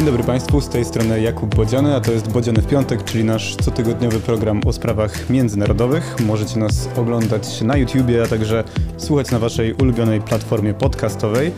Dzień dobry Państwu, z tej strony Jakub Bodziany, a to jest Bodziany w piątek, czyli nasz cotygodniowy program o sprawach międzynarodowych. Możecie nas oglądać na YouTubie, a także słuchać na Waszej ulubionej platformie podcastowej.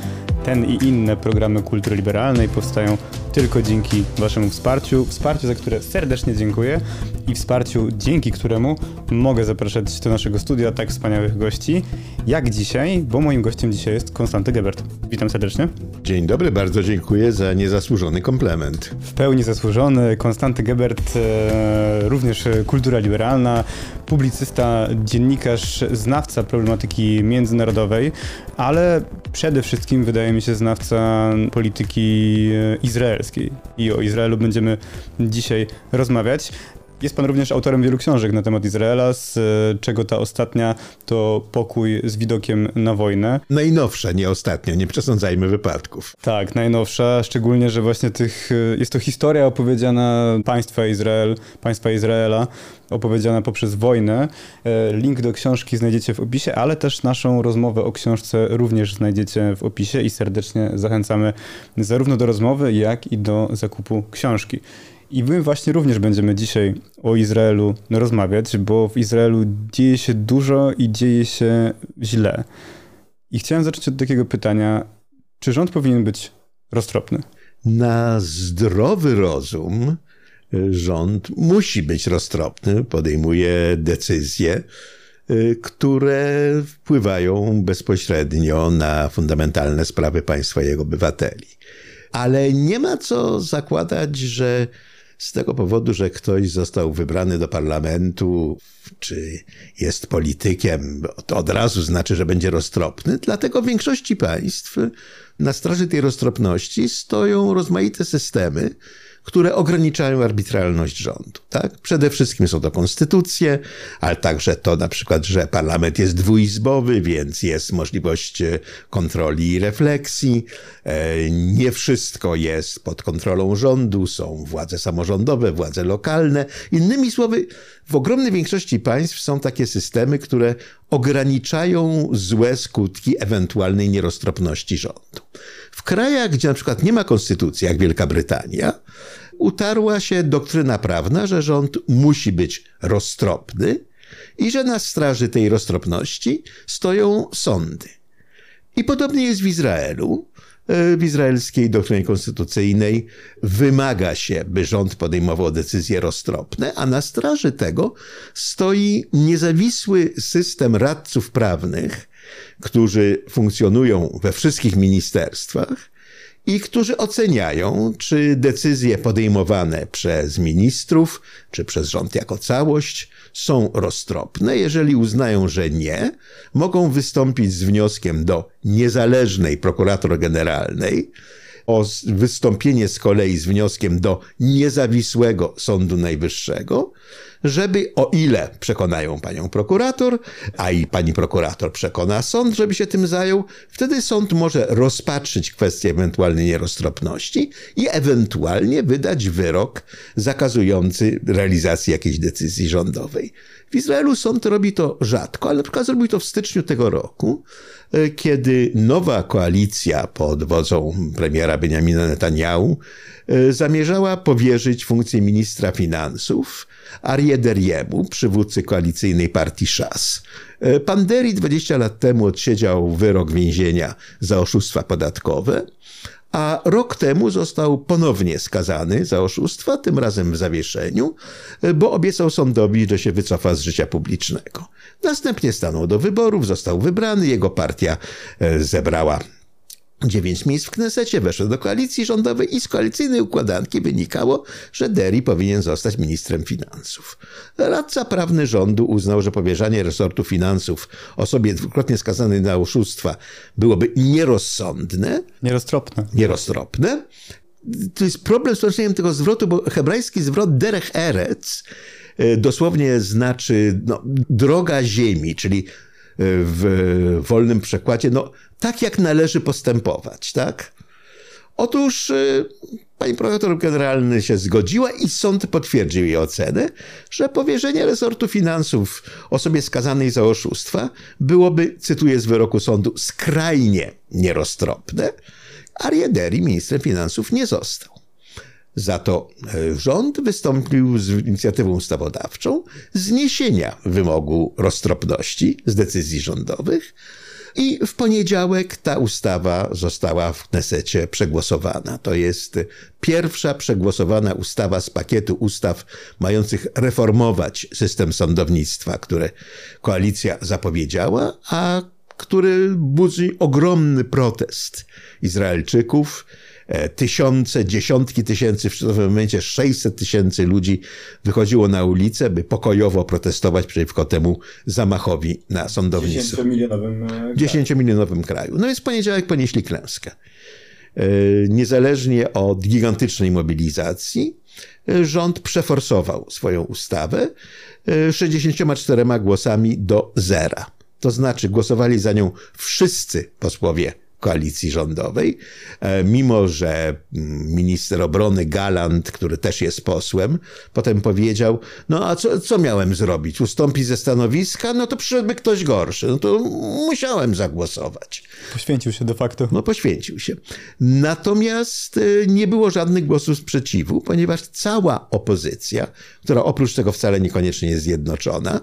Ten i inne programy kultury liberalnej powstają tylko dzięki Waszemu wsparciu. Wsparciu, za które serdecznie dziękuję i wsparciu, dzięki któremu mogę zapraszać do naszego studia tak wspaniałych gości, jak dzisiaj, bo moim gościem dzisiaj jest Konstanty Gebert. Witam serdecznie. Dzień dobry, bardzo dziękuję za niezasłużony komplement. W pełni zasłużony. Konstanty Gebert, e, również kultura liberalna, publicysta, dziennikarz, znawca problematyki międzynarodowej, ale przede wszystkim wydaje mi się znawca polityki e, izraelskiej. I o Izraelu będziemy dzisiaj rozmawiać. Jest pan również autorem wielu książek na temat Izraela, z e, czego ta ostatnia to Pokój z widokiem na wojnę. Najnowsza, nie ostatnia, nie przesądzajmy wypadków. Tak, najnowsza, szczególnie, że właśnie tych, e, jest to historia opowiedziana państwa Izrael, państwa Izraela, opowiedziana poprzez wojnę. E, link do książki znajdziecie w opisie, ale też naszą rozmowę o książce również znajdziecie w opisie i serdecznie zachęcamy zarówno do rozmowy, jak i do zakupu książki. I my właśnie również będziemy dzisiaj o Izraelu rozmawiać, bo w Izraelu dzieje się dużo i dzieje się źle. I chciałem zacząć od takiego pytania, czy rząd powinien być roztropny? Na zdrowy rozum rząd musi być roztropny, podejmuje decyzje, y, które wpływają bezpośrednio na fundamentalne sprawy państwa i jego obywateli. Ale nie ma co zakładać, że z tego powodu, że ktoś został wybrany do parlamentu, czy jest politykiem, to od razu znaczy, że będzie roztropny. Dlatego w większości państw na straży tej roztropności stoją rozmaite systemy, które ograniczają arbitralność rządu. Tak? Przede wszystkim są to konstytucje, ale także to na przykład, że parlament jest dwuizbowy, więc jest możliwość e, kontroli i refleksji. E, nie wszystko jest pod kontrolą rządu, są władze samorządowe, władze lokalne. Innymi słowy, w ogromnej większości państw są takie systemy, które ograniczają złe skutki ewentualnej nieroztropności rządu. W krajach, gdzie na przykład nie ma konstytucji, jak Wielka Brytania, utarła się doktryna prawna, że rząd musi być roztropny i że na straży tej roztropności stoją sądy. I podobnie jest w Izraelu. E, w izraelskiej doktrynie konstytucyjnej wymaga się, by rząd podejmował decyzje roztropne, a na straży tego stoi niezawisły system radców prawnych, którzy funkcjonują we wszystkich ministerstwach i którzy oceniają, czy decyzje podejmowane przez ministrów, czy przez rząd jako całość są roztropne. Jeżeli uznają, że nie, mogą wystąpić z wnioskiem do niezależnej prokurator generalnej, o wystąpienie z kolei z wnioskiem do niezawisłego Sądu Najwyższego, żeby o ile przekonają panią prokurator, a i pani prokurator przekona sąd, żeby się tym zajął, wtedy sąd może rozpatrzyć kwestię ewentualnej nieroztropności i ewentualnie wydać wyrok zakazujący realizacji jakiejś decyzji rządowej. W Izraelu sąd robi to rzadko, ale na przykład zrobił to w styczniu tego roku, kiedy nowa koalicja pod wodzą premiera Benjamina Netanyahu e, zamierzała powierzyć funkcję ministra finansów Arię Deriemu, przywódcy koalicyjnej partii Szas. E, pan Deri 20 lat temu odsiedział wyrok więzienia za oszustwa podatkowe, a rok temu został ponownie skazany za oszustwa, tym razem w zawieszeniu, bo obiecał sądowi, że się wycofa z życia publicznego. Następnie stanął do wyborów, został wybrany, jego partia e, zebrała dziewięć miejsc w Knesecie, weszło do koalicji rządowej i z koalicyjnej układanki wynikało, że Derry powinien zostać ministrem finansów. Radca prawny rządu uznał, że powierzanie resortu finansów osobie dwukrotnie skazanej na oszustwa byłoby nierozsądne. Nieroztropne. Nieroztropne. To jest problem z tłumaczeniem tego zwrotu, bo hebrajski zwrot derech erec e, dosłownie znaczy no, droga ziemi, czyli w wolnym przekładzie, no tak jak należy postępować, tak? Otóż y, pani prokurator generalny się zgodziła i sąd potwierdził jej ocenę, że powierzenie resortu finansów osobie skazanej za oszustwa byłoby, cytuję z wyroku sądu, skrajnie nieroztropne. Ariaderi ministrem finansów nie został. Za to e, rząd wystąpił z inicjatywą ustawodawczą zniesienia wymogu roztropności z decyzji rządowych, i w poniedziałek ta ustawa została w Knesecie przegłosowana. To jest pierwsza przegłosowana ustawa z pakietu ustaw mających reformować system sądownictwa, które koalicja zapowiedziała, a który budzi ogromny protest Izraelczyków tysiące, dziesiątki tysięcy, w pewnym momencie 600 tysięcy ludzi wychodziło na ulicę, by pokojowo protestować przeciwko temu zamachowi na sądownictwo. 10-milionowym kraju. 10-milionowym kraju. No więc poniedziałek ponieśli klęskę. E, niezależnie od gigantycznej mobilizacji, e, rząd przeforsował swoją ustawę 64 głosami do zera. To znaczy głosowali za nią wszyscy posłowie koalicji rządowej, e, mimo że mm, minister obrony Galant, który też jest posłem, potem powiedział, no a co, co miałem zrobić? Ustąpić ze stanowiska? No to przyszedłby ktoś gorszy. No to musiałem zagłosować. Poświęcił się de facto. No poświęcił się. Natomiast e, nie było żadnych głosów sprzeciwu, ponieważ cała opozycja, która oprócz tego wcale niekoniecznie jest zjednoczona,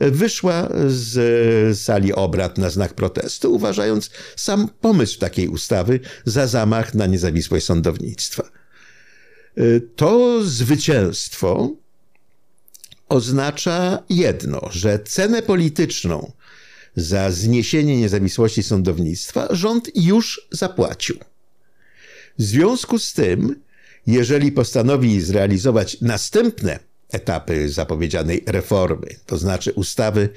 wyszła z sali obrad na znak protestu, uważając sam pomysł takiej ustawy za zamach na niezawisłość sądownictwa. To zwycięstwo oznacza jedno, że cenę polityczną za zniesienie niezawisłości sądownictwa rząd już zapłacił. W związku z tym, jeżeli postanowi zrealizować następne etapy zapowiedzianej reformy, to znaczy ustawy,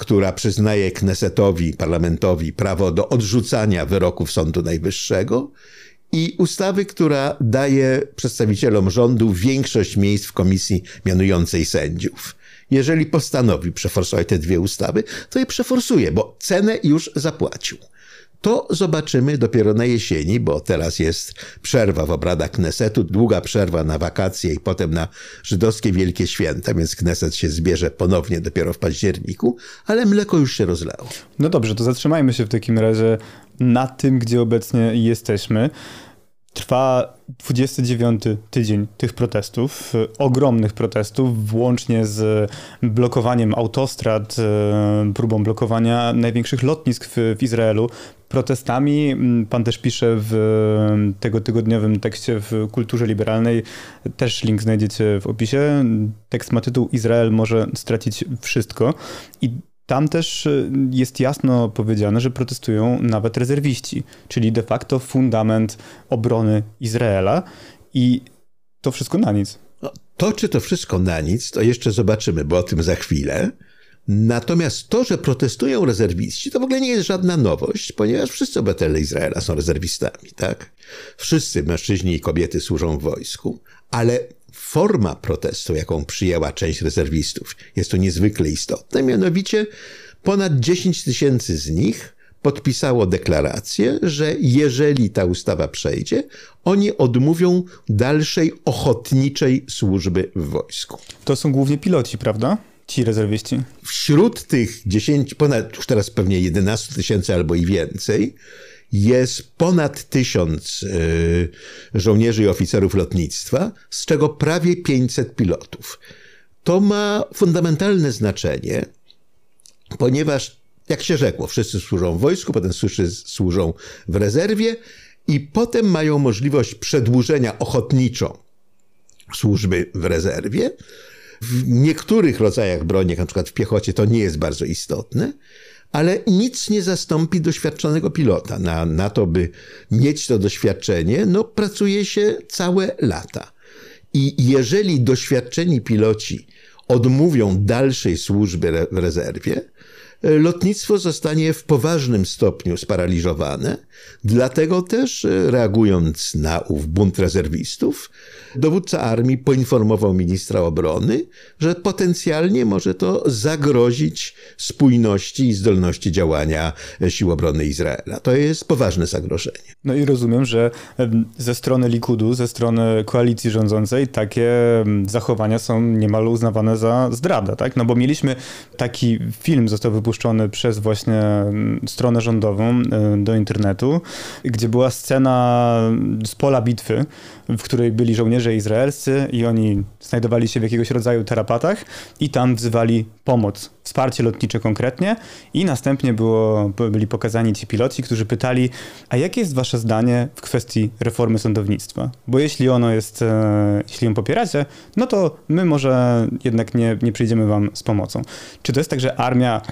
która przyznaje Knesetowi, parlamentowi prawo do odrzucania wyroków Sądu Najwyższego i ustawy, która daje przedstawicielom rządu większość miejsc w komisji mianującej sędziów. Jeżeli postanowi przeforsować te dwie ustawy, to je przeforsuje, bo cenę już zapłacił. To zobaczymy dopiero na jesieni, bo teraz jest przerwa w obradach Knesetu, długa przerwa na wakacje i potem na żydowskie Wielkie Święta, więc Kneset się zbierze ponownie dopiero w październiku, ale mleko już się rozlało. No dobrze, to zatrzymajmy się w takim razie na tym, gdzie obecnie jesteśmy. Trwa 29 tydzień tych protestów, ogromnych protestów, włącznie z blokowaniem autostrad, e, próbą blokowania największych lotnisk w, w Izraelu, protestami. Pan też pisze w tego tygodniowym tekście w Kulturze Liberalnej, też link znajdziecie w opisie. Tekst ma tytuł Izrael może stracić wszystko. I tam też y, jest jasno powiedziane, że protestują nawet rezerwiści, czyli de facto fundament obrony Izraela i to wszystko na nic. No, to, czy to wszystko na nic, to jeszcze zobaczymy, bo o tym za chwilę. Natomiast to, że protestują rezerwiści, to w ogóle nie jest żadna nowość, ponieważ wszyscy obywatele Izraela są rezerwistami, tak? Wszyscy mężczyźni i kobiety służą w wojsku, ale forma protestu, jaką przyjęła część rezerwistów, jest to niezwykle istotne. Mianowicie ponad 10 tysięcy z nich podpisało deklarację, że jeżeli ta ustawa przejdzie, oni odmówią dalszej ochotniczej służby w wojsku. To są głównie piloci, prawda? Ci rezerwiści. Wśród tych 10, ponad już teraz pewnie 11 tysięcy albo i więcej, jest ponad tysiąc y, żołnierzy i oficerów lotnictwa, z czego prawie 500 pilotów. To ma fundamentalne znaczenie, ponieważ, jak się rzekło, wszyscy służą w wojsku, potem służą w rezerwie i potem mają możliwość przedłużenia ochotniczo służby w rezerwie. W niektórych rodzajach broni, jak na przykład w piechocie, to nie jest bardzo istotne, ale nic nie zastąpi doświadczonego pilota. Na, na to, by mieć to doświadczenie, no pracuje się całe lata. I jeżeli doświadczeni piloci odmówią dalszej służby w rezerwie, lotnictwo zostanie w poważnym stopniu sparaliżowane. Dlatego też, e, reagując na ów bunt rezerwistów, dowódca armii poinformował ministra obrony, że potencjalnie może to zagrozić spójności i zdolności działania sił obrony Izraela. To jest poważne zagrożenie. No i rozumiem, że ze strony Likudu, ze strony koalicji rządzącej takie zachowania są niemal uznawane za zdradę, tak? No bo mieliśmy taki film, został wypuszczony przez właśnie stronę rządową do internetu, gdzie była scena z pola bitwy, w której byli żołnierze izraelscy i oni znajdowali się w jakiegoś rodzaju terapatach i tam wzywali pomoc, wsparcie lotnicze konkretnie i następnie było, byli pokazani ci piloci, którzy pytali, a jakie jest wasze zdanie w kwestii reformy sądownictwa? Bo jeśli ono jest, e, jeśli ją popieracie, no to my może jednak nie, nie przyjdziemy wam z pomocą. Czy to jest tak, że armia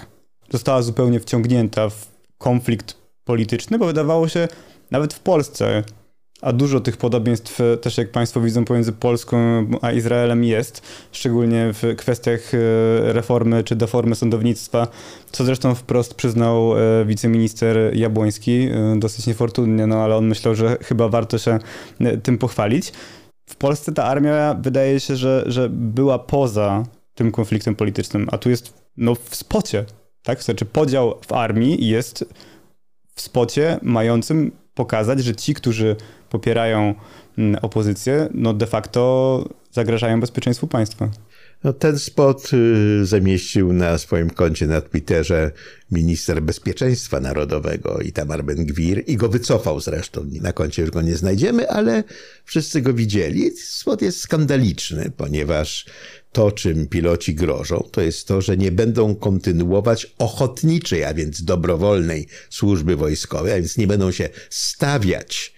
została zupełnie wciągnięta w konflikt polityczny, bo wydawało się, nawet w Polsce a dużo tych podobieństw e, też, jak Państwo widzą, pomiędzy Polską a Izraelem jest, szczególnie w kwestiach e, reformy czy deformy sądownictwa, co zresztą wprost przyznał e, wiceminister Jabłoński, dosyć niefortunnie, no ale on myślał, że chyba warto się tym pochwalić. W Polsce ta armia wydaje się, że, że była poza tym konfliktem politycznym, a tu jest no, w spocie, tak? Znaczy podział w armii jest w spocie mającym pokazać, że ci, którzy popierają mm, opozycję, no de facto zagrażają bezpieczeństwu państwa. No, ten spot y, zamieścił na swoim koncie na Twitterze minister bezpieczeństwa narodowego Itamar Ben-Gwir i go wycofał zresztą. Na koncie już go nie znajdziemy, ale wszyscy go widzieli. Spot jest skandaliczny, ponieważ to, czym piloci grożą, to jest to, że nie będą kontynuować ochotniczej, a więc dobrowolnej służby wojskowej, a więc nie będą się stawiać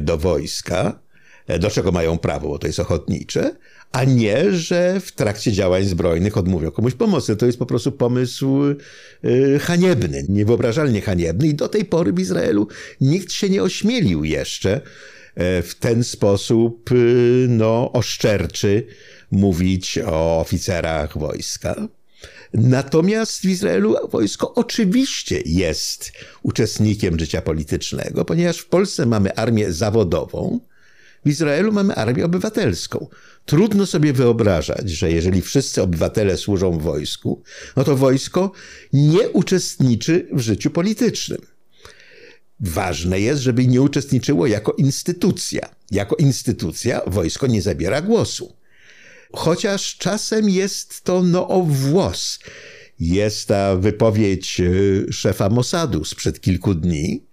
do wojska, e, do czego mają prawo, bo to jest ochotnicze, a nie, że w trakcie działań zbrojnych odmówią komuś pomocy. To jest po prostu pomysł e, haniebny, niewyobrażalnie haniebny i do tej pory w Izraelu nikt się nie ośmielił jeszcze w ten sposób no, oszczerczy mówić o oficerach wojska. Natomiast w Izraelu wojsko oczywiście jest uczestnikiem życia politycznego, ponieważ w Polsce mamy armię zawodową, w Izraelu mamy armię obywatelską. Trudno sobie wyobrażać, że jeżeli wszyscy obywatele służą w wojsku, no to wojsko nie uczestniczy w życiu politycznym. Ważne jest, żeby nie uczestniczyło jako instytucja. Jako instytucja wojsko nie zabiera głosu chociaż czasem jest to no o włos. Jest ta wypowiedź e, szefa Mossadu sprzed kilku dni,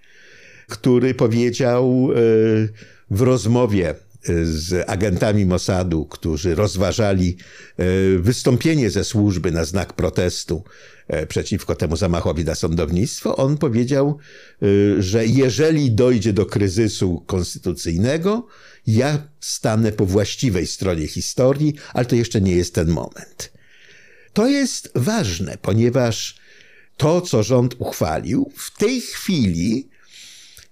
który powiedział e, w rozmowie e, z agentami Mossadu, którzy rozważali wystąpienie ze służby na znak protestu przeciwko temu zamachowi na sądownictwo, on powiedział, że jeżeli dojdzie do kryzysu konstytucyjnego, ja stanę po właściwej stronie historii, ale to jeszcze nie jest ten moment. To jest ważne, ponieważ to, co rząd uchwalił, w tej chwili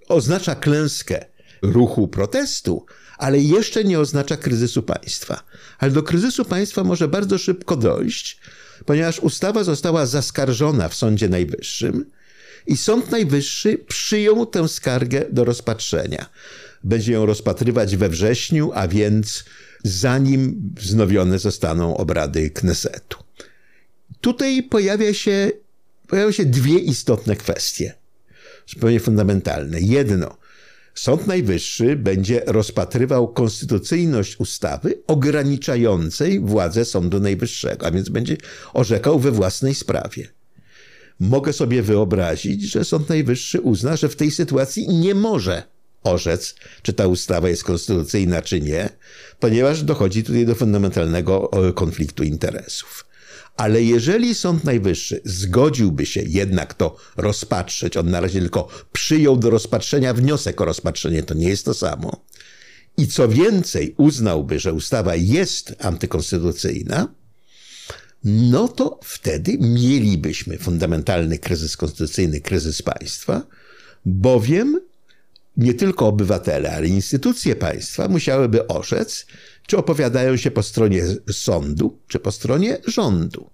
oznacza klęskę ruchu protestu, ale jeszcze nie oznacza kryzysu państwa. Ale do kryzysu państwa może bardzo szybko dojść, ponieważ ustawa została zaskarżona w Sądzie Najwyższym i Sąd Najwyższy przyjął tę skargę do rozpatrzenia będzie ją rozpatrywać we wrześniu, a więc zanim wznowione zostaną obrady Knesetu. Tutaj pojawia się, pojawiają się dwie istotne kwestie, zupełnie fundamentalne. Jedno, Sąd Najwyższy będzie rozpatrywał konstytucyjność ustawy ograniczającej władzę Sądu Najwyższego, a więc będzie orzekał we własnej sprawie. Mogę sobie wyobrazić, że Sąd Najwyższy uzna, że w tej sytuacji nie może orzec, czy ta ustawa jest konstytucyjna, czy nie, ponieważ dochodzi tutaj do fundamentalnego konfliktu interesów. Ale jeżeli Sąd Najwyższy zgodziłby się jednak to rozpatrzeć, on na razie tylko przyjął do rozpatrzenia wniosek o rozpatrzenie, to nie jest to samo. I co więcej, uznałby, że ustawa jest antykonstytucyjna, no to wtedy mielibyśmy fundamentalny kryzys konstytucyjny, kryzys państwa, bowiem nie tylko obywatele, ale instytucje państwa musiałyby orzec, czy opowiadają się po stronie sądu, czy po stronie rządu.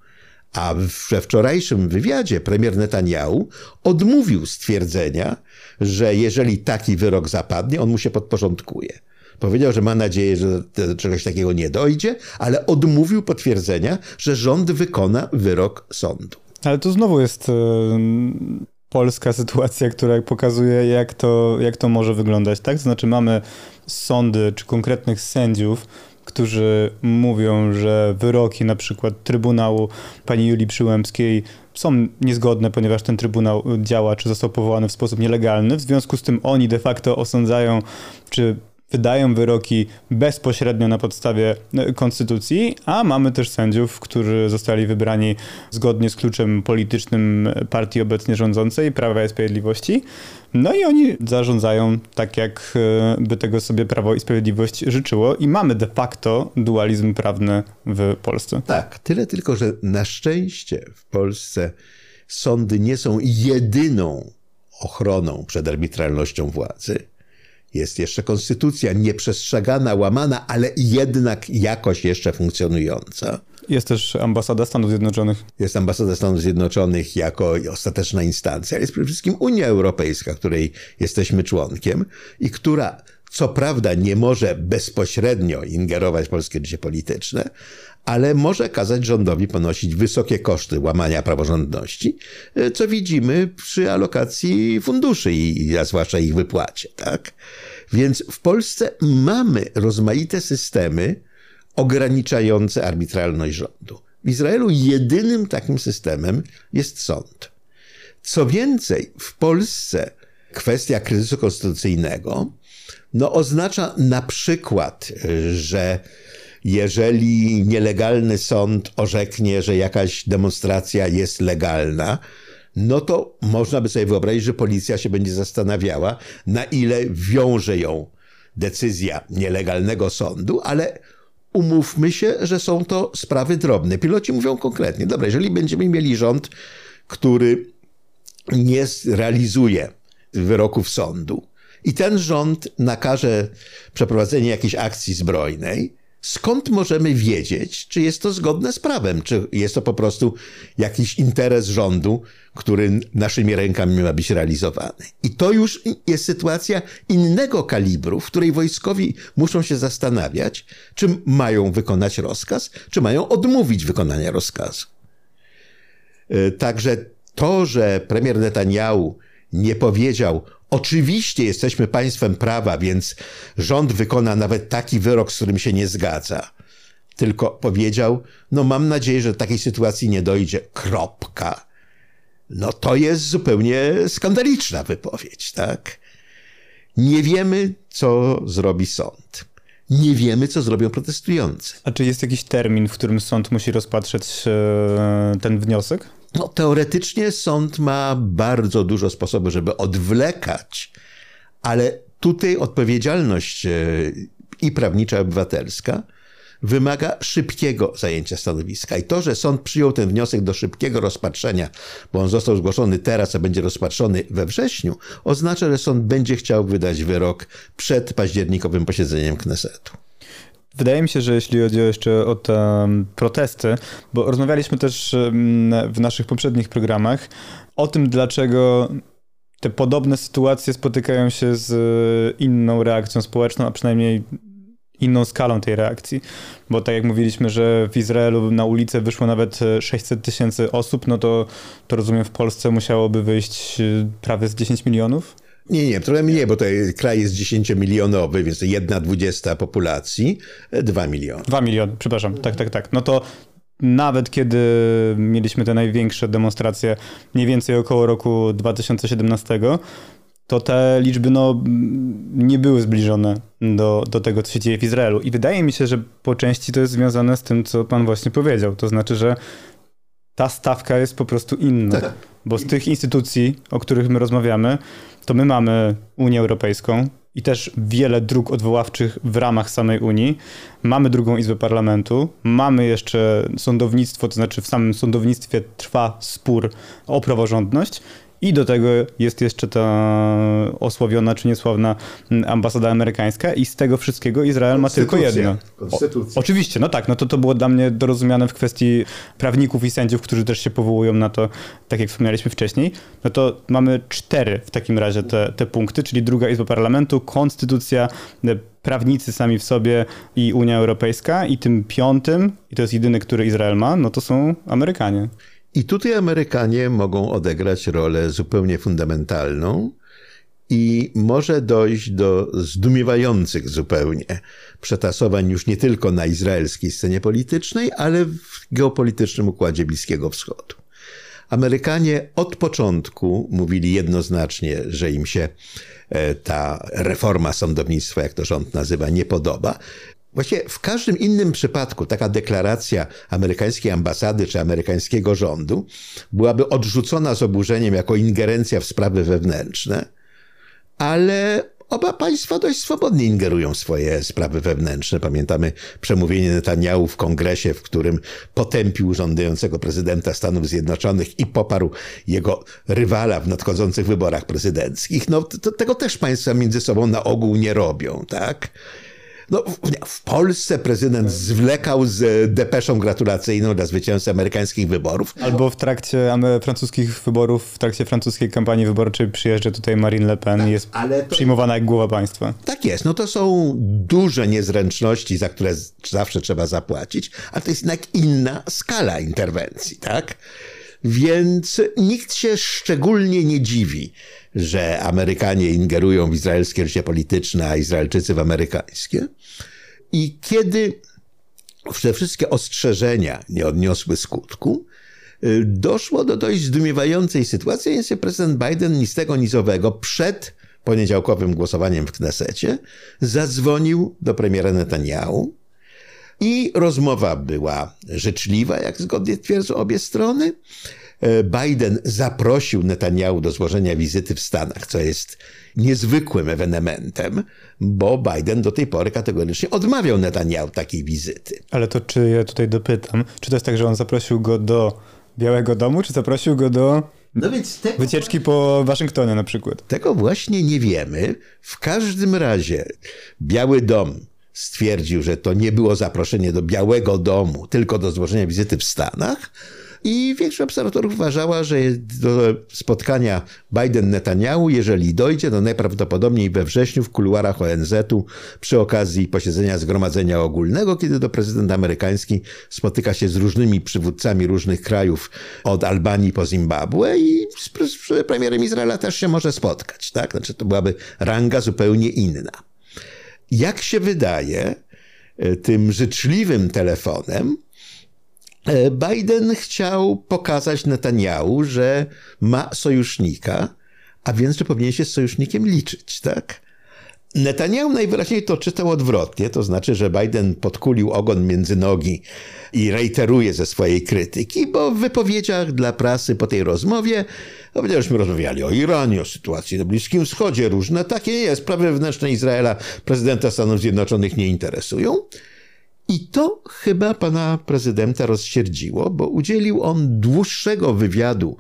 A we wczorajszym wywiadzie premier Netanyahu odmówił stwierdzenia, że jeżeli taki wyrok zapadnie, on mu się podporządkuje. Powiedział, że ma nadzieję, że do czegoś takiego nie dojdzie, ale odmówił potwierdzenia, że rząd wykona wyrok sądu. Ale to znowu jest polska sytuacja, która pokazuje, jak to, jak to może wyglądać, tak? Znaczy mamy sądy czy konkretnych sędziów, którzy mówią, że wyroki na przykład Trybunału pani Julii Przyłębskiej są niezgodne, ponieważ ten Trybunał działa, czy został powołany w sposób nielegalny. W związku z tym oni de facto osądzają, czy wydają wyroki bezpośrednio na podstawie e, konstytucji, a mamy też sędziów, którzy zostali wybrani zgodnie z kluczem politycznym partii obecnie rządzącej, Prawa i Sprawiedliwości. No i oni zarządzają tak, jak e, by tego sobie Prawo i Sprawiedliwość życzyło i mamy de facto dualizm prawny w Polsce. Tak, tyle tylko, że na szczęście w Polsce sądy nie są jedyną ochroną przed arbitralnością władzy jest jeszcze konstytucja nieprzestrzegana, łamana, ale jednak jakoś jeszcze funkcjonująca. Jest też ambasada Stanów Zjednoczonych. Jest ambasada Stanów Zjednoczonych jako ostateczna instancja. Jest przede wszystkim Unia Europejska, której jesteśmy członkiem i która co prawda nie może bezpośrednio ingerować w polskie życie polityczne, ale może kazać rządowi ponosić wysokie koszty łamania praworządności, co widzimy przy alokacji funduszy i a zwłaszcza ich wypłacie. Tak? Więc w Polsce mamy rozmaite systemy ograniczające arbitralność rządu. W Izraelu jedynym takim systemem jest sąd. Co więcej, w Polsce kwestia kryzysu konstytucyjnego no, oznacza na przykład, że jeżeli nielegalny sąd orzeknie, że jakaś demonstracja jest legalna, no to można by sobie wyobrazić, że policja się będzie zastanawiała, na ile wiąże ją decyzja nielegalnego sądu, ale umówmy się, że są to sprawy drobne. Piloci mówią konkretnie, dobra, jeżeli będziemy mieli rząd, który nie realizuje wyroków sądu i ten rząd nakaże przeprowadzenie jakiejś akcji zbrojnej, skąd możemy wiedzieć, czy jest to zgodne z prawem, czy jest to po prostu jakiś interes rządu, który naszymi rękami ma być realizowany. I to już jest sytuacja innego kalibru, w której wojskowi muszą się zastanawiać, czy mają wykonać rozkaz, czy mają odmówić wykonania rozkazu. E, także to, że premier Netanyahu nie powiedział, Oczywiście jesteśmy państwem prawa, więc rząd wykona nawet taki wyrok, z którym się nie zgadza. Tylko powiedział, no mam nadzieję, że do takiej sytuacji nie dojdzie. Kropka. No to jest zupełnie skandaliczna wypowiedź, tak? Nie wiemy, co zrobi sąd. Nie wiemy, co zrobią protestujący. A czy jest jakiś termin, w którym sąd musi rozpatrzeć e, ten wniosek? No, teoretycznie sąd ma bardzo dużo sposobów, żeby odwlekać, ale tutaj odpowiedzialność e, i prawnicza, i obywatelska wymaga szybkiego zajęcia stanowiska. I to, że sąd przyjął ten wniosek do szybkiego rozpatrzenia, bo on został zgłoszony teraz, a będzie rozpatrzony we wrześniu, oznacza, że sąd będzie chciał wydać wyrok przed październikowym posiedzeniem Knesetu. Wydaje mi się, że jeśli chodzi jeszcze o te protesty, bo rozmawialiśmy też w naszych poprzednich programach o tym, dlaczego te podobne sytuacje spotykają się z inną reakcją społeczną, a przynajmniej inną skalą tej reakcji. Bo tak jak mówiliśmy, że w Izraelu na ulicę wyszło nawet 600 tysięcy osób, no to, to rozumiem w Polsce musiałoby wyjść prawie z 10 milionów. Nie, nie, trochę mniej, bo to kraj jest 10-milionowy, więc jedna dwudziesta populacji, 2 miliony. 2 miliony, przepraszam, tak, tak, tak. No to nawet kiedy mieliśmy te największe demonstracje, mniej więcej około roku 2017, to te liczby no, nie były zbliżone do, do tego, co się dzieje w Izraelu. I wydaje mi się, że po części to jest związane z tym, co pan właśnie powiedział. To znaczy, że ta stawka jest po prostu inna. Tak. Bo z tych instytucji, o których my rozmawiamy, to my mamy Unię Europejską i też wiele dróg odwoławczych w ramach samej Unii. Mamy drugą izbę parlamentu, mamy jeszcze sądownictwo, to znaczy w samym sądownictwie trwa spór o praworządność i do tego jest jeszcze ta osławiona czy niesławna ambasada amerykańska i z tego wszystkiego Izrael ma tylko jedno. Konstytucja. Oczywiście, no tak, no to to było dla mnie dorozumiane w kwestii prawników i sędziów, którzy też się powołują na to, tak jak wspomnieliśmy wcześniej. No to mamy cztery w takim razie te, te punkty, czyli druga Izba Parlamentu, konstytucja, prawnicy sami w sobie i Unia Europejska i tym piątym, i to jest jedyny, który Izrael ma, no to są Amerykanie. I tutaj Amerykanie mogą odegrać rolę zupełnie fundamentalną i może dojść do zdumiewających zupełnie przetasowań już nie tylko na izraelskiej scenie politycznej, ale w geopolitycznym układzie Bliskiego Wschodu. Amerykanie od początku mówili jednoznacznie, że im się e, ta reforma sądownictwa, jak to rząd nazywa, nie podoba. Właściwie w każdym innym przypadku taka deklaracja amerykańskiej ambasady czy amerykańskiego rządu byłaby odrzucona z oburzeniem jako ingerencja w sprawy wewnętrzne, ale Oba państwa dość swobodnie ingerują w swoje sprawy wewnętrzne. Pamiętamy przemówienie Netanyahu w kongresie, w którym potępił urządzającego prezydenta Stanów Zjednoczonych i poparł jego rywala w nadchodzących wyborach prezydenckich. No, to, tego też państwa między sobą na ogół nie robią, tak? No, w Polsce prezydent zwlekał z depeszą gratulacyjną dla zwycięzcy amerykańskich wyborów. Albo w trakcie francuskich wyborów, w trakcie francuskiej kampanii wyborczej przyjeżdża tutaj Marine Le Pen i jest to... przyjmowana jak głowa państwa. Tak jest. No to są duże niezręczności, za które zawsze trzeba zapłacić, ale to jest jednak inna skala interwencji, tak? Więc nikt się szczególnie nie dziwi, że Amerykanie ingerują w izraelskie życie polityczne, a Izraelczycy w amerykańskie. I kiedy te wszystkie ostrzeżenia nie odniosły skutku, y, doszło do dość zdumiewającej sytuacji, więc prezydent Biden ni z tego nizowego przed poniedziałkowym głosowaniem w Knesecie zadzwonił do premiera Netanyahu i rozmowa była życzliwa, jak zgodnie twierdzą obie strony. E, Biden zaprosił Netanyahu do złożenia wizyty w Stanach, co jest niezwykłym ewenementem, bo Biden do tej pory kategorycznie odmawiał Netanyahu takiej wizyty. Ale to czy ja tutaj dopytam, czy to jest tak, że on zaprosił go do Białego Domu, czy zaprosił go do no więc tego, wycieczki po Waszyngtonie na przykład? Tego właśnie nie wiemy. W każdym razie Biały Dom stwierdził, że to nie było zaproszenie do Białego Domu, tylko do złożenia wizyty w Stanach. I większość obserwatorów uważała, że do spotkania Biden-Netanyahu, jeżeli dojdzie, to najprawdopodobniej we wrześniu w kuluarach ONZ-u przy okazji posiedzenia Zgromadzenia Ogólnego, kiedy to prezydent amerykański spotyka się z różnymi przywódcami różnych krajów, od Albanii po Zimbabwe i z premierem Izraela też się może spotkać. Tak? Znaczy to byłaby ranga zupełnie inna. Jak się wydaje, e, tym życzliwym telefonem Biden chciał pokazać Netanyahu, że ma sojusznika, a więc, że powinien się z sojusznikiem liczyć, tak? Netanyahu najwyraźniej to czytał odwrotnie, to znaczy, że Biden podkulił ogon między nogi i reiteruje ze swojej krytyki, bo w wypowiedziach dla prasy po tej rozmowie no rozmawiali o Iranie, o sytuacji na Bliskim Wschodzie, różne takie nie, sprawy wewnętrzne Izraela prezydenta Stanów Zjednoczonych nie interesują. I to chyba pana prezydenta rozsierdziło, bo udzielił on dłuższego wywiadu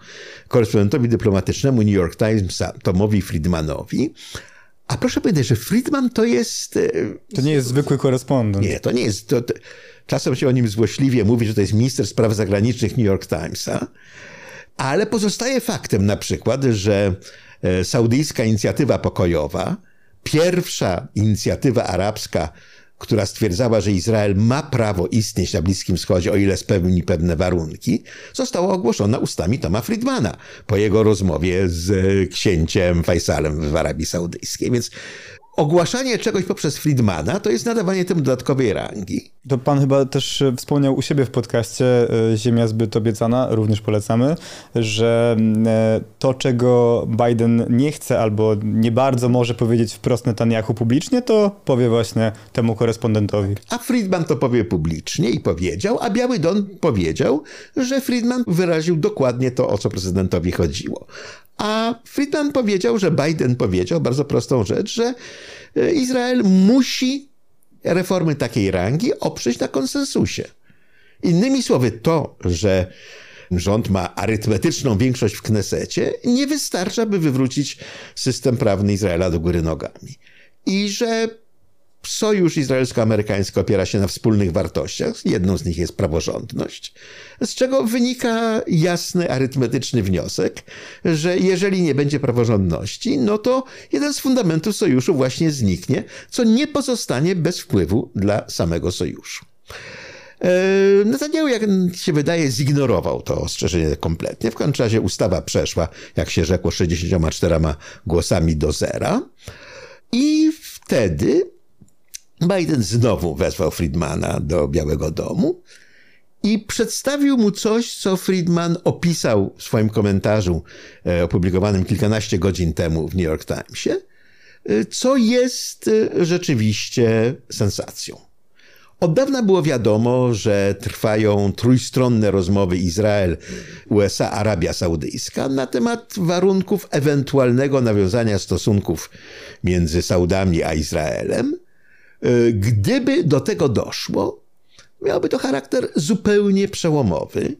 korespondentowi dyplomatycznemu New York Timesa Tomowi Friedmanowi, a proszę powiedzieć, że Friedman to jest. E, to nie jest zwykły korespondent. Nie, to nie jest. To, to, czasem się o nim złośliwie mówi, że to jest minister spraw zagranicznych New York Timesa, ale pozostaje faktem na przykład, że e, saudyjska inicjatywa pokojowa, pierwsza inicjatywa arabska, która stwierdzała, że Izrael ma prawo istnieć na Bliskim Wschodzie, o ile spełni pewne warunki, została ogłoszona ustami Toma Friedmana po jego rozmowie z księciem Faisalem w Arabii Saudyjskiej. Więc ogłaszanie czegoś poprzez Friedmana to jest nadawanie temu dodatkowej rangi. To pan chyba też e, wspomniał u siebie w podcaście e, Ziemia zbyt obiecana, również polecamy, że e, to, czego Biden nie chce albo nie bardzo może powiedzieć wprost Netanyahu publicznie, to powie właśnie temu korespondentowi. A Friedman to powie publicznie i powiedział, a Biały Don powiedział, że Friedman wyraził dokładnie to, o co prezydentowi chodziło. A Friedman powiedział, że Biden powiedział bardzo prostą rzecz, że Izrael musi reformy takiej rangi oprzeć na konsensusie. Innymi słowy, to, że rząd ma arytmetyczną większość w Knesecie, nie wystarcza, by wywrócić system prawny Izraela do góry nogami. I że sojusz izraelsko-amerykański opiera się na wspólnych wartościach. Jedną z nich jest praworządność, z czego wynika jasny arytmetyczny wniosek, że jeżeli nie będzie praworządności, no to jeden z fundamentów sojuszu właśnie zniknie, co nie pozostanie bez wpływu dla samego sojuszu. E, Netanyahu, jak się wydaje, zignorował to ostrzeżenie kompletnie. W każdym razie ustawa przeszła, jak się rzekło, 64 głosami do zera. I wtedy Biden znowu wezwał Friedmana do Białego Domu i przedstawił mu coś, co Friedman opisał w swoim komentarzu e, opublikowanym kilkanaście godzin temu w New York Timesie, e, co jest rzeczywiście sensacją. Od dawna było wiadomo, że trwają trójstronne rozmowy Izrael, USA, Arabia Saudyjska na temat warunków ewentualnego nawiązania stosunków między Saudami a Izraelem. Gdyby do tego doszło, miałoby to charakter zupełnie przełomowy,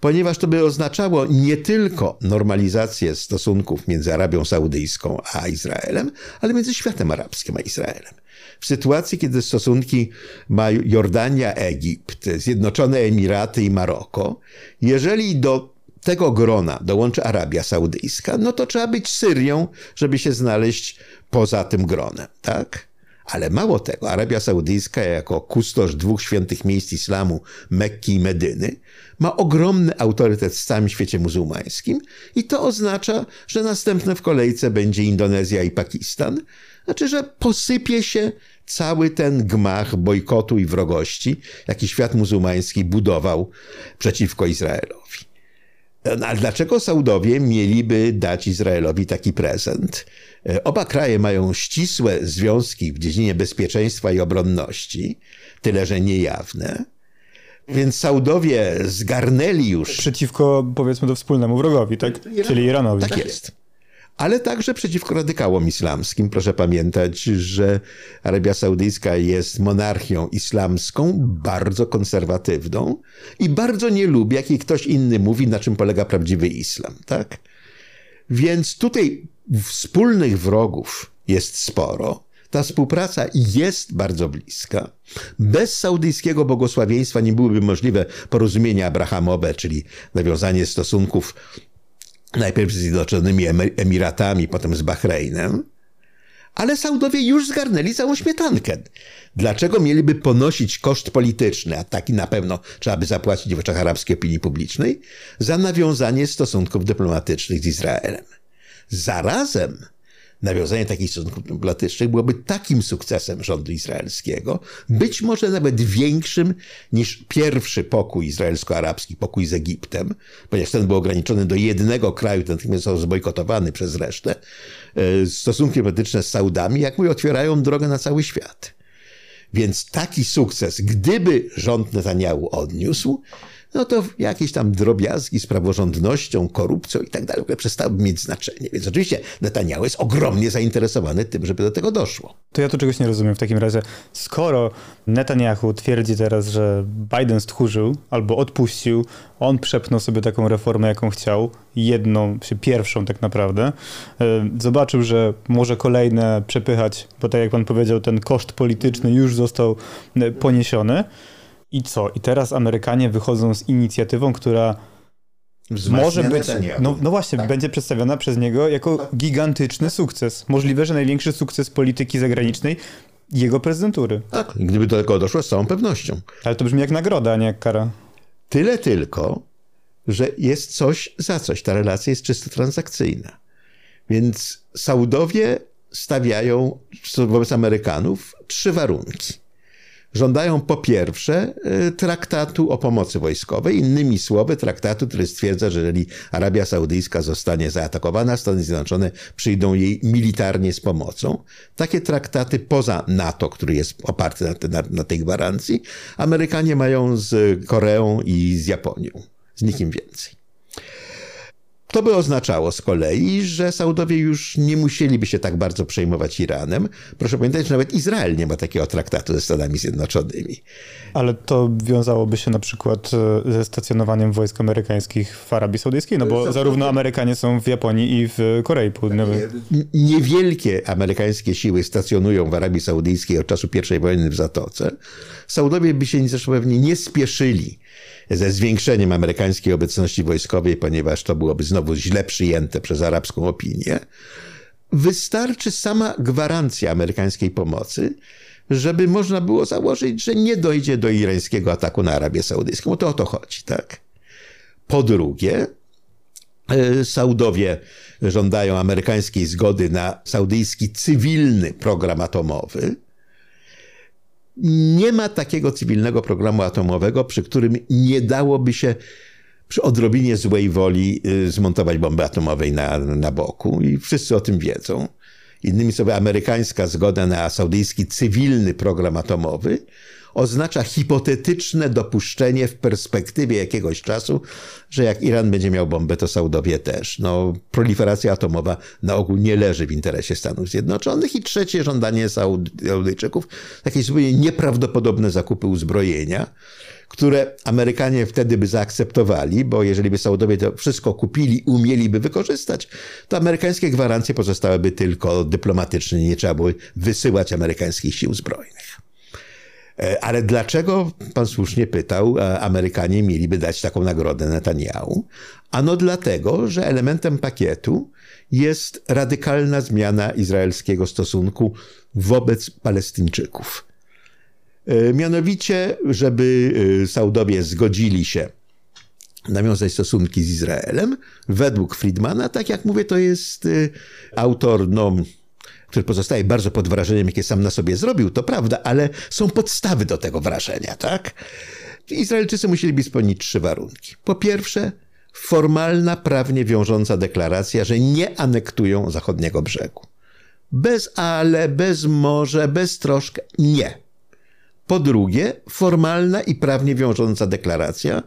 ponieważ to by oznaczało nie tylko normalizację stosunków między Arabią Saudyjską a Izraelem, ale między światem arabskim a Izraelem w sytuacji, kiedy stosunki ma Jordania, Egipt, Zjednoczone Emiraty i Maroko, jeżeli do tego grona dołączy Arabia Saudyjska, no to trzeba być Syrią, żeby się znaleźć poza tym gronem, tak? Ale mało tego, Arabia Saudyjska jako kustosz dwóch świętych miejsc islamu, Mekki i Medyny, ma ogromny autorytet w całym świecie muzułmańskim i to oznacza, że następne w kolejce będzie Indonezja i Pakistan, znaczy, że posypie się cały ten gmach bojkotu i wrogości, jaki świat muzułmański budował przeciwko Izraelowi. No, ale dlaczego Saudowie mieliby dać Izraelowi taki prezent? E, oba kraje mają ścisłe związki w dziedzinie bezpieczeństwa i obronności, tyle że niejawne. Więc Saudowie zgarnęli już. Przeciwko, powiedzmy, do wspólnemu wrogowi, tak? Czyli Iranowi. Tak jest ale także przeciwko radykałom islamskim. Proszę pamiętać, że Arabia Saudyjska jest monarchią islamską, bardzo konserwatywną i bardzo nie lubi, jak jej ktoś inny mówi, na czym polega prawdziwy islam, tak? Więc tutaj wspólnych wrogów jest sporo. Ta współpraca jest bardzo bliska. Bez saudyjskiego błogosławieństwa nie byłyby możliwe porozumienia abrahamowe, czyli nawiązanie stosunków najpierw z Zjednoczonymi Emiratami, potem z Bahreinem, ale Saudowie już zgarnęli całą śmietankę. Dlaczego mieliby ponosić koszt polityczny, a taki na pewno trzeba by zapłacić w oczach arabskiej opinii publicznej, za nawiązanie stosunków dyplomatycznych z Izraelem? Zarazem nawiązanie takich stosunków dyplomatycznych byłoby takim sukcesem rządu izraelskiego, być może nawet większym niż pierwszy pokój izraelsko-arabski, pokój z Egiptem, ponieważ ten był ograniczony do jednego kraju, ten natychmiast został zbojkotowany przez resztę. E, stosunki dyplomatyczne z Saudami, jak mówię, otwierają drogę na cały świat. Więc taki sukces, gdyby rząd Netanyahu odniósł, no to jakieś tam drobiazgi z praworządnością, korupcją i tak dalej przestałyby mieć znaczenie. Więc oczywiście Netanyahu jest ogromnie zainteresowany tym, żeby do tego doszło. To ja tu czegoś nie rozumiem w takim razie. Skoro Netanyahu twierdzi teraz, że Biden stchórzył albo odpuścił, on przepnął sobie taką reformę, jaką chciał, jedną, pierwszą tak naprawdę, e, zobaczył, że może kolejne przepychać, bo tak jak pan powiedział, ten koszt polityczny już został e, poniesiony. I co? I teraz Amerykanie wychodzą z inicjatywą, która Wzmacnia może być, no, no właśnie, tak. będzie przedstawiona przez niego jako gigantyczny sukces. Możliwe, że największy sukces polityki zagranicznej jego prezydentury. Tak, gdyby do tego doszło, z całą pewnością. Ale to brzmi jak nagroda, a nie jak kara. Tyle tylko, że jest coś za coś. Ta relacja jest czysto transakcyjna. Więc Saudowie stawiają wobec Amerykanów trzy warunki żądają po pierwsze y, traktatu o pomocy wojskowej, innymi słowy traktatu, który stwierdza, że jeżeli Arabia Saudyjska zostanie zaatakowana, Stany Zjednoczone przyjdą jej militarnie z pomocą. Takie traktaty poza NATO, który jest oparty na, na, na tej gwarancji, Amerykanie mają z Koreą i z Japonią. Z nikim więcej. To by oznaczało z kolei, że Saudowie już nie musieliby się tak bardzo przejmować Iranem. Proszę pamiętać, że nawet Izrael nie ma takiego traktatu ze Stanami Zjednoczonymi. Ale to wiązałoby się na przykład e, ze stacjonowaniem wojsk amerykańskich w Arabii Saudyjskiej, no bo zarówno Amerykanie są w Japonii i w Korei Południowej. Niewielkie amerykańskie siły stacjonują w Arabii Saudyjskiej od czasu I wojny w Zatoce. Saudowie by się zresztą pewnie nie spieszyli ze zwiększeniem amerykańskiej obecności wojskowej, ponieważ to byłoby znowu źle przyjęte przez arabską opinię. Wystarczy sama gwarancja amerykańskiej pomocy, żeby można było założyć, że nie dojdzie do irańskiego ataku na Arabię Saudyjską. To o to chodzi, tak? Po drugie, e, Saudowie żądają amerykańskiej zgody na saudyjski cywilny program atomowy. Nie ma takiego cywilnego programu atomowego, przy którym nie dałoby się przy odrobinie złej woli y, zmontować bomby atomowej na, na boku i wszyscy o tym wiedzą. Innymi słowy, amerykańska zgoda na saudyjski cywilny program atomowy oznacza hipotetyczne dopuszczenie w perspektywie jakiegoś czasu, że jak Iran będzie miał bombę, to Saudowie też. No, proliferacja atomowa na ogół nie leży w interesie Stanów Zjednoczonych. I trzecie żądanie Saudyjczyków, jakieś zupełnie nieprawdopodobne zakupy uzbrojenia, które Amerykanie wtedy by zaakceptowali, bo jeżeli by Saudowie to wszystko kupili umieliby wykorzystać, to amerykańskie gwarancje pozostałyby tylko dyplomatyczne, nie trzeba było wysyłać amerykańskich sił zbrojnych. E, ale dlaczego, pan słusznie pytał, e, Amerykanie mieliby dać taką nagrodę Netanyahu? Ano dlatego, że elementem pakietu jest radykalna zmiana izraelskiego stosunku wobec Palestyńczyków. E, mianowicie, żeby Saudowie zgodzili się nawiązać stosunki z Izraelem, według Friedmana, tak jak mówię, to jest autor, no, który pozostaje bardzo pod wrażeniem, jakie sam na sobie zrobił, to prawda, ale są podstawy do tego wrażenia, tak? Izraelczycy musieliby spełnić trzy warunki. Po pierwsze, formalna, prawnie wiążąca deklaracja, że nie anektują zachodniego brzegu. Bez ale, bez może, bez troszkę, nie. Po drugie, formalna i prawnie wiążąca deklaracja,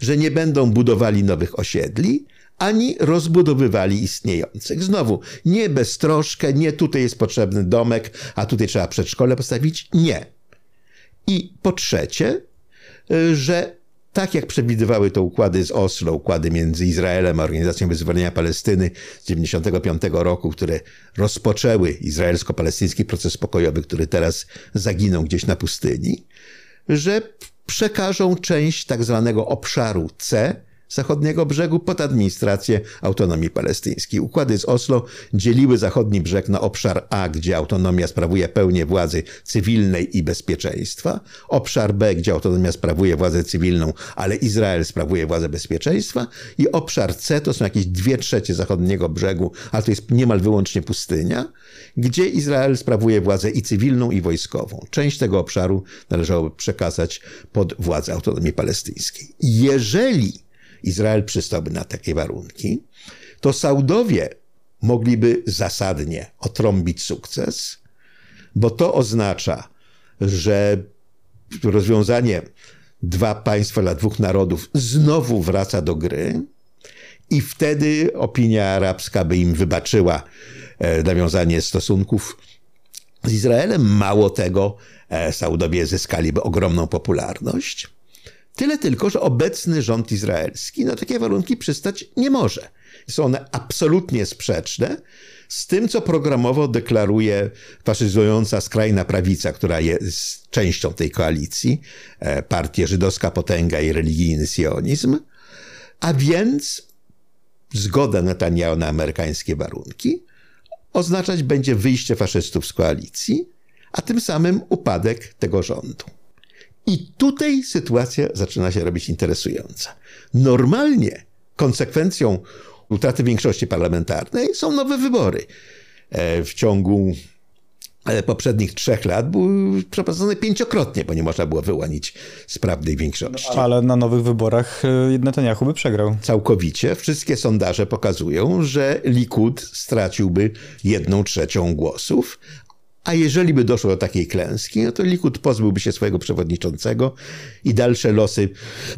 że nie będą budowali nowych osiedli, ani rozbudowywali istniejących. Znowu, nie beztroszkę, nie tutaj jest potrzebny domek, a tutaj trzeba przedszkole postawić. Nie. I po trzecie, y, że tak jak przewidywały to układy z Oslo, układy między Izraelem a Organizacją Wyzwolenia Palestyny z 1995 roku, które rozpoczęły izraelsko-palestyński proces pokojowy, który teraz zaginął gdzieś na pustyni, że przekażą część tak zwanego obszaru C zachodniego brzegu pod administrację autonomii palestyńskiej. Układy z Oslo dzieliły zachodni brzeg na obszar A, gdzie autonomia sprawuje pełnię władzy cywilnej i bezpieczeństwa, obszar B, gdzie autonomia sprawuje władzę cywilną, ale Izrael sprawuje władzę bezpieczeństwa i obszar C to są jakieś dwie trzecie zachodniego brzegu, ale to jest niemal wyłącznie pustynia, gdzie Izrael sprawuje władzę i cywilną, i wojskową. Część tego obszaru należałoby przekazać pod władzę autonomii palestyńskiej. Jeżeli Izrael przystałby na takie warunki, to Saudowie mogliby zasadnie otrąbić sukces, bo to oznacza, że rozwiązanie dwa państwa dla dwóch narodów znowu wraca do gry i wtedy opinia arabska by im wybaczyła e, nawiązanie stosunków z Izraelem. Mało tego, e, Saudowie zyskaliby ogromną popularność. Tyle tylko, że obecny rząd izraelski na takie warunki przystać nie może. Są one absolutnie sprzeczne z tym, co programowo deklaruje faszyzująca skrajna prawica, która jest częścią tej koalicji, e, partia Żydowska Potęga i religijny sionizm, a więc zgoda Netanyahu na amerykańskie warunki oznaczać będzie wyjście faszystów z koalicji, a tym samym upadek tego rządu. I tutaj sytuacja zaczyna się robić interesująca. Normalnie konsekwencją utraty większości parlamentarnej są nowe wybory. E, w ciągu e, poprzednich trzech lat były przeprowadzone pięciokrotnie, bo nie można było wyłonić sprawnej większości. No, ale na nowych wyborach e, Netanyahu by przegrał. Całkowicie. Wszystkie sondaże pokazują, że Likud straciłby jedną trzecią głosów, a jeżeli by doszło do takiej klęski, no to Likud pozbyłby się swojego przewodniczącego i dalsze losy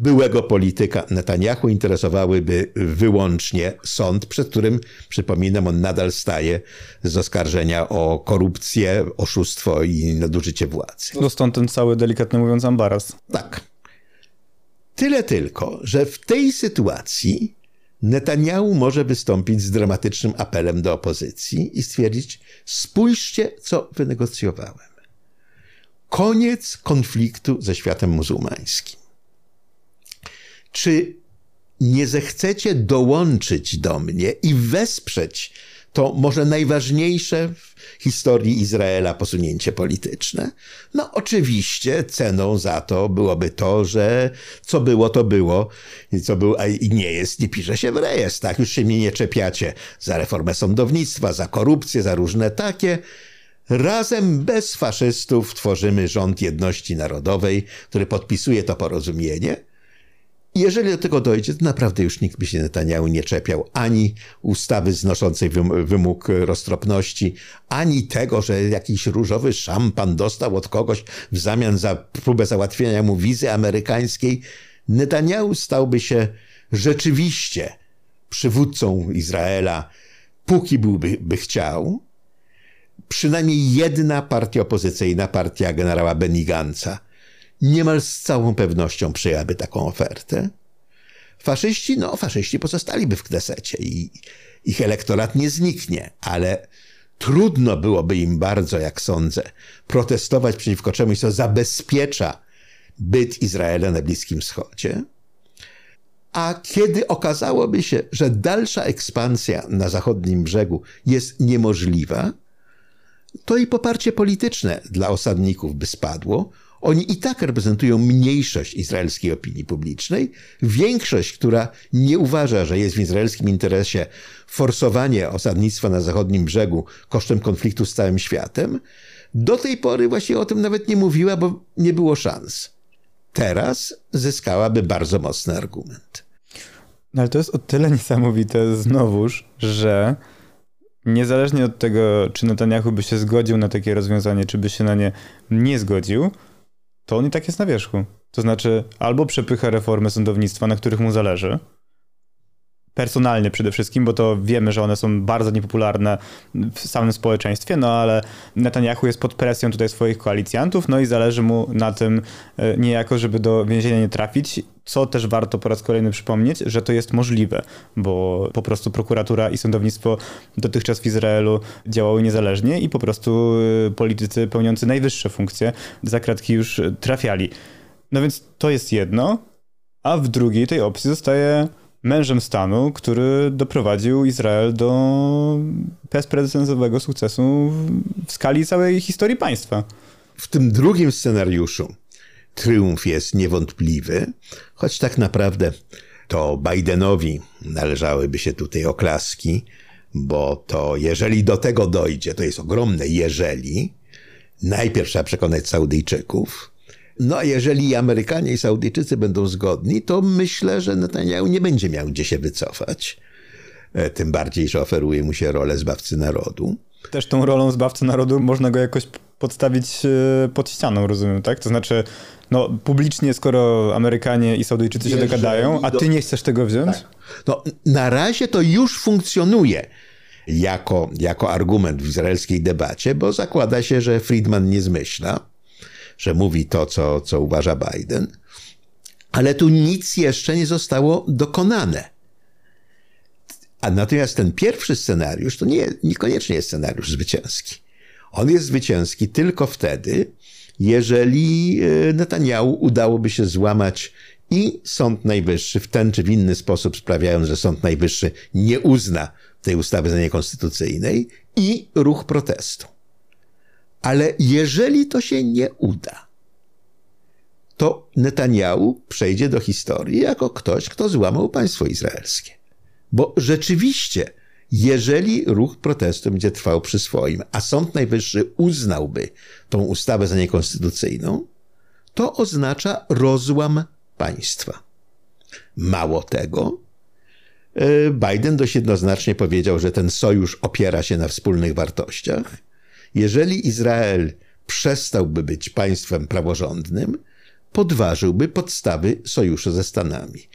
byłego polityka Netanyahu interesowałyby wyłącznie sąd, przed którym, przypominam, on nadal staje z oskarżenia o korupcję, oszustwo i nadużycie władzy. No stąd ten cały, delikatnie mówiąc, ambaras. Tak. Tyle tylko, że w tej sytuacji Netanyahu może wystąpić z dramatycznym apelem do opozycji i stwierdzić: spójrzcie, co wynegocjowałem. Koniec konfliktu ze światem muzułmańskim. Czy nie zechcecie dołączyć do mnie i wesprzeć to może najważniejsze w historii Izraela posunięcie polityczne. No oczywiście ceną za to byłoby to, że co było, to było. I co było, a nie jest, nie pisze się w rejestr. Tak, już się mnie nie czepiacie za reformę sądownictwa, za korupcję, za różne takie. Razem bez faszystów tworzymy rząd jedności narodowej, który podpisuje to porozumienie – jeżeli do tego dojdzie, to naprawdę już nikt by się Netanyahu nie czepiał ani ustawy znoszącej wymóg roztropności, ani tego, że jakiś różowy szampan dostał od kogoś w zamian za próbę załatwienia mu wizy amerykańskiej. Netanyahu stałby się rzeczywiście przywódcą Izraela, póki byłby by chciał. Przynajmniej jedna partia opozycyjna, partia generała Benny Gantza, niemal z całą pewnością przyjęłaby taką ofertę. Faszyści, no faszyści pozostaliby w Knesecie i ich elektorat nie zniknie, ale trudno byłoby im bardzo, jak sądzę, protestować przeciwko czemuś, co zabezpiecza byt Izraela na Bliskim Wschodzie. A kiedy okazałoby się, że dalsza ekspansja na zachodnim brzegu jest niemożliwa, to i poparcie polityczne dla osadników by spadło, oni i tak reprezentują mniejszość izraelskiej opinii publicznej. Większość, która nie uważa, że jest w izraelskim interesie forsowanie osadnictwa na zachodnim brzegu kosztem konfliktu z całym światem, do tej pory właśnie o tym nawet nie mówiła, bo nie było szans. Teraz zyskałaby bardzo mocny argument. No ale to jest o tyle niesamowite znowuż, że niezależnie od tego, czy Netanyahu by się zgodził na takie rozwiązanie, czy by się na nie nie zgodził, to on i tak jest na wierzchu. To znaczy, albo przepycha reformy sądownictwa, na których mu zależy, personalnie przede wszystkim, bo to wiemy, że one są bardzo niepopularne w samym społeczeństwie, no ale Netanyahu jest pod presją tutaj swoich koalicjantów, no i zależy mu na tym e, niejako, żeby do więzienia nie trafić, co też warto po raz kolejny przypomnieć, że to jest możliwe, bo po prostu prokuratura i sądownictwo dotychczas w Izraelu działały niezależnie i po prostu e, politycy pełniący najwyższe funkcje za kratki już trafiali. No więc to jest jedno, a w drugiej tej opcji zostaje mężem stanu, który doprowadził Izrael do bezprecedensowego sukcesu w skali całej historii państwa. W tym drugim scenariuszu triumf jest niewątpliwy, choć tak naprawdę to Bidenowi należałyby się tutaj oklaski, bo to jeżeli do tego dojdzie, to jest ogromne jeżeli, najpierw trzeba przekonać Saudyjczyków, no a jeżeli Amerykanie i Saudyjczycy będą zgodni, to myślę, że Netanyahu nie będzie miał gdzie się wycofać. E, tym bardziej, że oferuje mu się rolę zbawcy narodu. Też tą rolą zbawcy narodu można go jakoś podstawić e, pod ścianą, rozumiem, tak? To znaczy, no publicznie, skoro Amerykanie i Saudyjczycy się dogadają, a ty nie chcesz tego wziąć? Tak. No, na razie to już funkcjonuje jako, jako argument w izraelskiej debacie, bo zakłada się, że Friedman nie zmyśla że mówi to, co, co uważa Biden, ale tu nic jeszcze nie zostało dokonane. A natomiast ten pierwszy scenariusz to nie, niekoniecznie jest scenariusz zwycięski. On jest zwycięski tylko wtedy, jeżeli e, Netanyahu udałoby się złamać i Sąd Najwyższy w ten czy w inny sposób sprawiając, że Sąd Najwyższy nie uzna tej ustawy za niekonstytucyjnej i ruch protestu. Ale jeżeli to się nie uda, to Netanyahu przejdzie do historii jako ktoś, kto złamał państwo izraelskie. Bo rzeczywiście, jeżeli ruch protestu będzie trwał przy swoim, a Sąd Najwyższy uznałby tą ustawę za niekonstytucyjną, to oznacza rozłam państwa. Mało tego, e, Biden dość jednoznacznie powiedział, że ten sojusz opiera się na wspólnych wartościach jeżeli Izrael przestałby być państwem praworządnym, podważyłby podstawy sojuszu ze Stanami.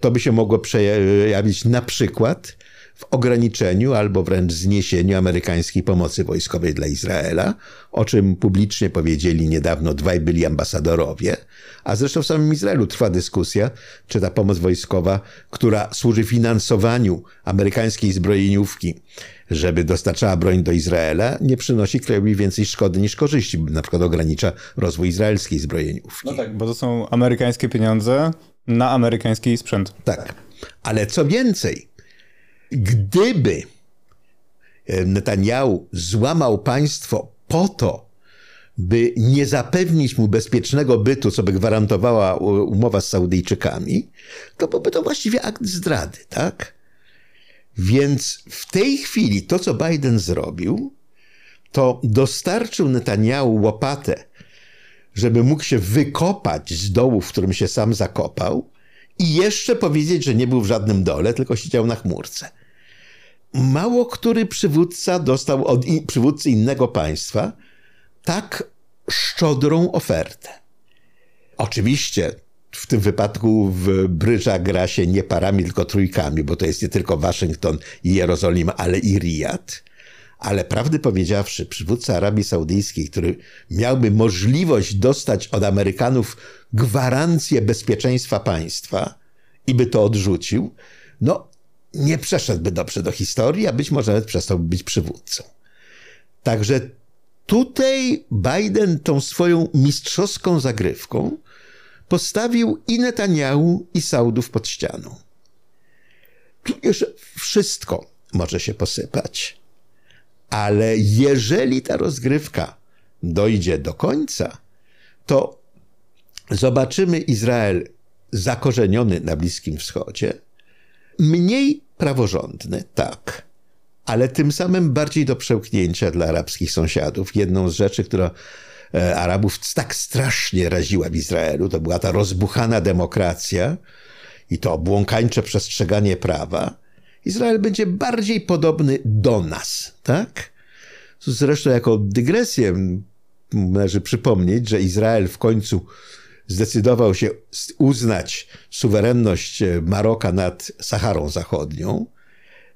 To by się mogło przejawić na przykład w ograniczeniu albo wręcz zniesieniu amerykańskiej pomocy wojskowej dla Izraela, o czym publicznie powiedzieli niedawno dwaj byli ambasadorowie, a zresztą w samym Izraelu trwa dyskusja, czy ta pomoc wojskowa, która służy finansowaniu amerykańskiej zbrojeniówki, żeby dostarczała broń do Izraela, nie przynosi krajowi więcej szkody niż korzyści, na przykład ogranicza rozwój izraelskiej zbrojeniówki. No tak, bo to są amerykańskie pieniądze na amerykański sprzęt. Tak. Ale co więcej, gdyby Netanyahu złamał państwo po to, by nie zapewnić mu bezpiecznego bytu, co by gwarantowała umowa z Saudyjczykami, to byłby to właściwie akt zdrady, tak? Więc w tej chwili to, co Biden zrobił, to dostarczył Netanyahu łopatę, żeby mógł się wykopać z dołu, w którym się sam zakopał i jeszcze powiedzieć, że nie był w żadnym dole, tylko siedział na chmurce. Mało który przywódca dostał od przywódcy innego państwa tak szczodrą ofertę. Oczywiście w tym wypadku w brydża gra się nie parami, tylko trójkami, bo to jest nie tylko Waszyngton i Jerozolima, ale i Riyad. Ale prawdy powiedziawszy, przywódca Arabii Saudyjskiej, który miałby możliwość dostać od Amerykanów gwarancję bezpieczeństwa państwa i by to odrzucił, no nie przeszedłby dobrze do historii, a być może nawet przestałby być przywódcą. Także tutaj Biden tą swoją mistrzowską zagrywką postawił i Netanyahu, i Saudów pod ścianą. Tu już wszystko może się posypać. Ale jeżeli ta rozgrywka dojdzie do końca, to zobaczymy Izrael zakorzeniony na Bliskim Wschodzie, mniej praworządny, tak, ale tym samym bardziej do przełknięcia dla arabskich sąsiadów. Jedną z rzeczy, która e, Arabów tak strasznie raziła w Izraelu, to była ta rozbuchana demokracja i to błąkańcze przestrzeganie prawa. Izrael będzie bardziej podobny do nas, tak? Zresztą jako dygresję należy przypomnieć, że Izrael w końcu zdecydował się uznać suwerenność Maroka nad Saharą Zachodnią.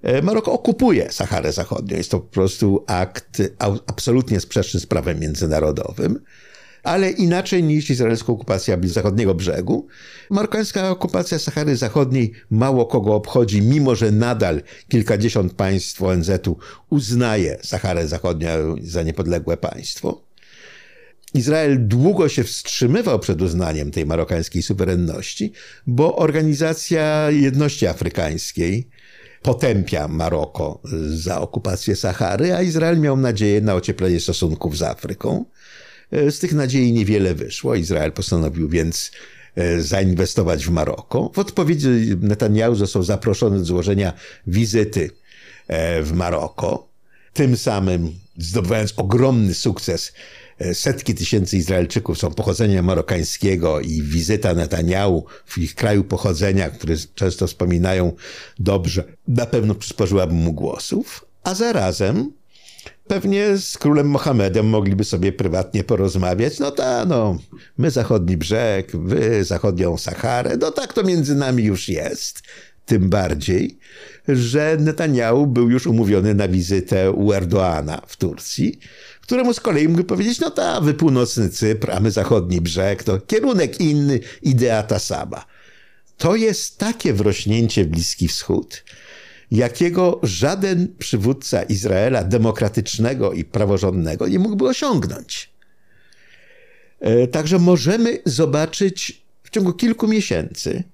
E, Maroko okupuje Saharę Zachodnią. Jest to po prostu akt absolutnie sprzeczny z prawem międzynarodowym ale inaczej niż izraelska okupacja zachodniego brzegu. Marokańska okupacja Sahary Zachodniej mało kogo obchodzi, mimo że nadal kilkadziesiąt państw ONZ-u uznaje Saharę Zachodnią za niepodległe państwo. Izrael długo się wstrzymywał przed uznaniem tej marokańskiej suwerenności, bo Organizacja Jedności Afrykańskiej potępia Maroko za okupację Sahary, a Izrael miał nadzieję na ocieplenie stosunków z Afryką. E, z tych nadziei niewiele wyszło. Izrael postanowił więc e, zainwestować w Maroko. W odpowiedzi Netanyahu został zaproszony do złożenia wizyty e, w Maroko. Tym samym zdobywając ogromny sukces, setki tysięcy Izraelczyków są pochodzenia marokańskiego i wizyta Netanyahu w ich kraju pochodzenia, który często wspominają dobrze, na pewno przysporzyłaby mu głosów, a zarazem Pewnie z królem Mohamedem mogliby sobie prywatnie porozmawiać. No ta, no, my zachodni brzeg, wy zachodnią Saharę. No tak to między nami już jest. Tym bardziej, że Netanyahu był już umówiony na wizytę u Erdoana w Turcji, któremu z kolei mógł powiedzieć, no ta, wy północny Cypr, a my zachodni brzeg, to kierunek inny, idea ta sama. To jest takie wrośnięcie w Bliski Wschód, jakiego żaden przywódca Izraela demokratycznego i praworządnego nie mógłby osiągnąć. E, także możemy zobaczyć w ciągu kilku miesięcy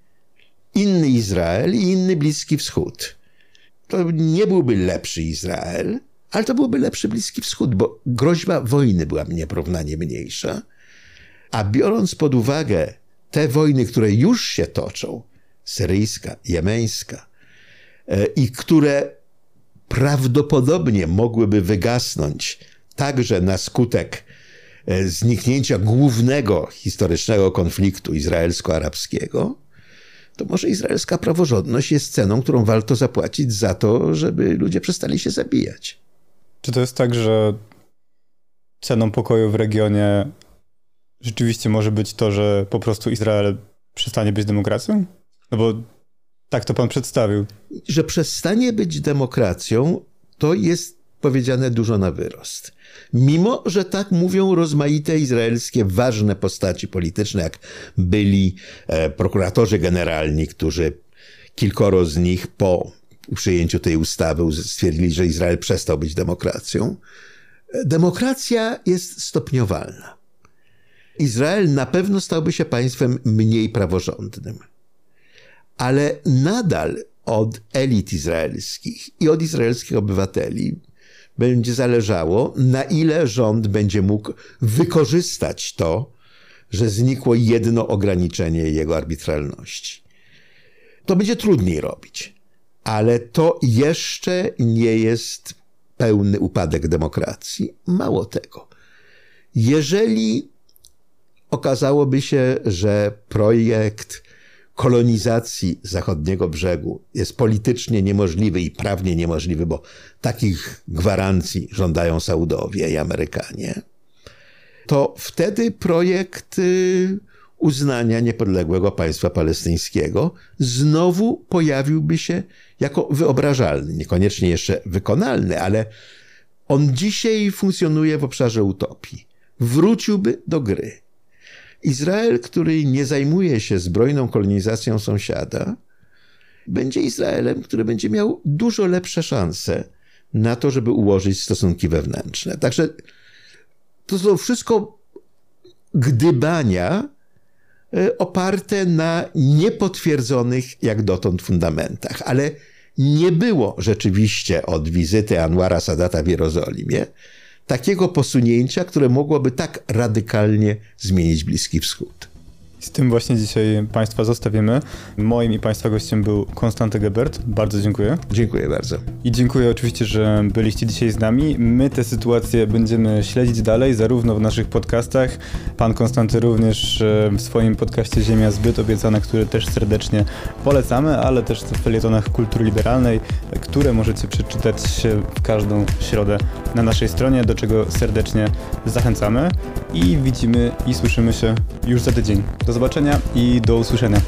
inny Izrael i inny Bliski Wschód. To nie byłby lepszy Izrael, ale to byłby lepszy Bliski Wschód, bo groźba wojny była nieporównanie mniejsza. A biorąc pod uwagę te wojny, które już się toczą, syryjska, jemeńska, E, i które prawdopodobnie mogłyby wygasnąć także na skutek e, zniknięcia głównego historycznego konfliktu izraelsko-arabskiego, to może izraelska praworządność jest ceną, którą warto zapłacić za to, żeby ludzie przestali się zabijać. Czy to jest tak, że ceną pokoju w regionie rzeczywiście może być to, że po prostu Izrael przestanie być demokracją? No bo tak to pan przedstawił. Że przestanie być demokracją, to jest powiedziane dużo na wyrost. Mimo, że tak mówią rozmaite izraelskie ważne postaci polityczne, jak byli e, prokuratorzy generalni, którzy kilkoro z nich po przyjęciu tej ustawy stwierdzili, że Izrael przestał być demokracją. Demokracja jest stopniowalna. Izrael na pewno stałby się państwem mniej praworządnym ale nadal od elit izraelskich i od izraelskich obywateli będzie zależało, na ile rząd będzie mógł wykorzystać to, że znikło jedno ograniczenie jego arbitralności. To będzie trudniej robić, ale to jeszcze nie jest pełny upadek demokracji. Mało tego. Jeżeli okazałoby się, że projekt kolonizacji zachodniego brzegu jest politycznie niemożliwy i prawnie niemożliwy, bo takich gwarancji żądają Saudowie i Amerykanie, to wtedy projekt y, uznania niepodległego państwa palestyńskiego znowu pojawiłby się jako wyobrażalny, niekoniecznie jeszcze wykonalny, ale on dzisiaj funkcjonuje w obszarze utopii. Wróciłby do gry. Izrael, który nie zajmuje się zbrojną kolonizacją sąsiada, będzie Izraelem, który będzie miał dużo lepsze szanse na to, żeby ułożyć stosunki wewnętrzne. Także to są wszystko gdybania oparte na niepotwierdzonych jak dotąd fundamentach, ale nie było rzeczywiście od wizyty Anwara Sadata w Jerozolimie takiego posunięcia, które mogłoby tak radykalnie zmienić Bliski Wschód. Z tym właśnie dzisiaj Państwa zostawimy. Moim i Państwa gościem był Konstanty Gebert. Bardzo dziękuję. Dziękuję bardzo. I dziękuję oczywiście, że byliście dzisiaj z nami. My tę sytuację będziemy śledzić dalej, zarówno w naszych podcastach. Pan Konstanty również e, w swoim podcaście Ziemia Zbyt obiecana, który też serdecznie polecamy, ale też w felietonach kultury liberalnej, które możecie przeczytać w każdą środę na naszej stronie, do czego serdecznie zachęcamy. I widzimy i słyszymy się już za tydzień. Do zobaczenia i do usłyszenia.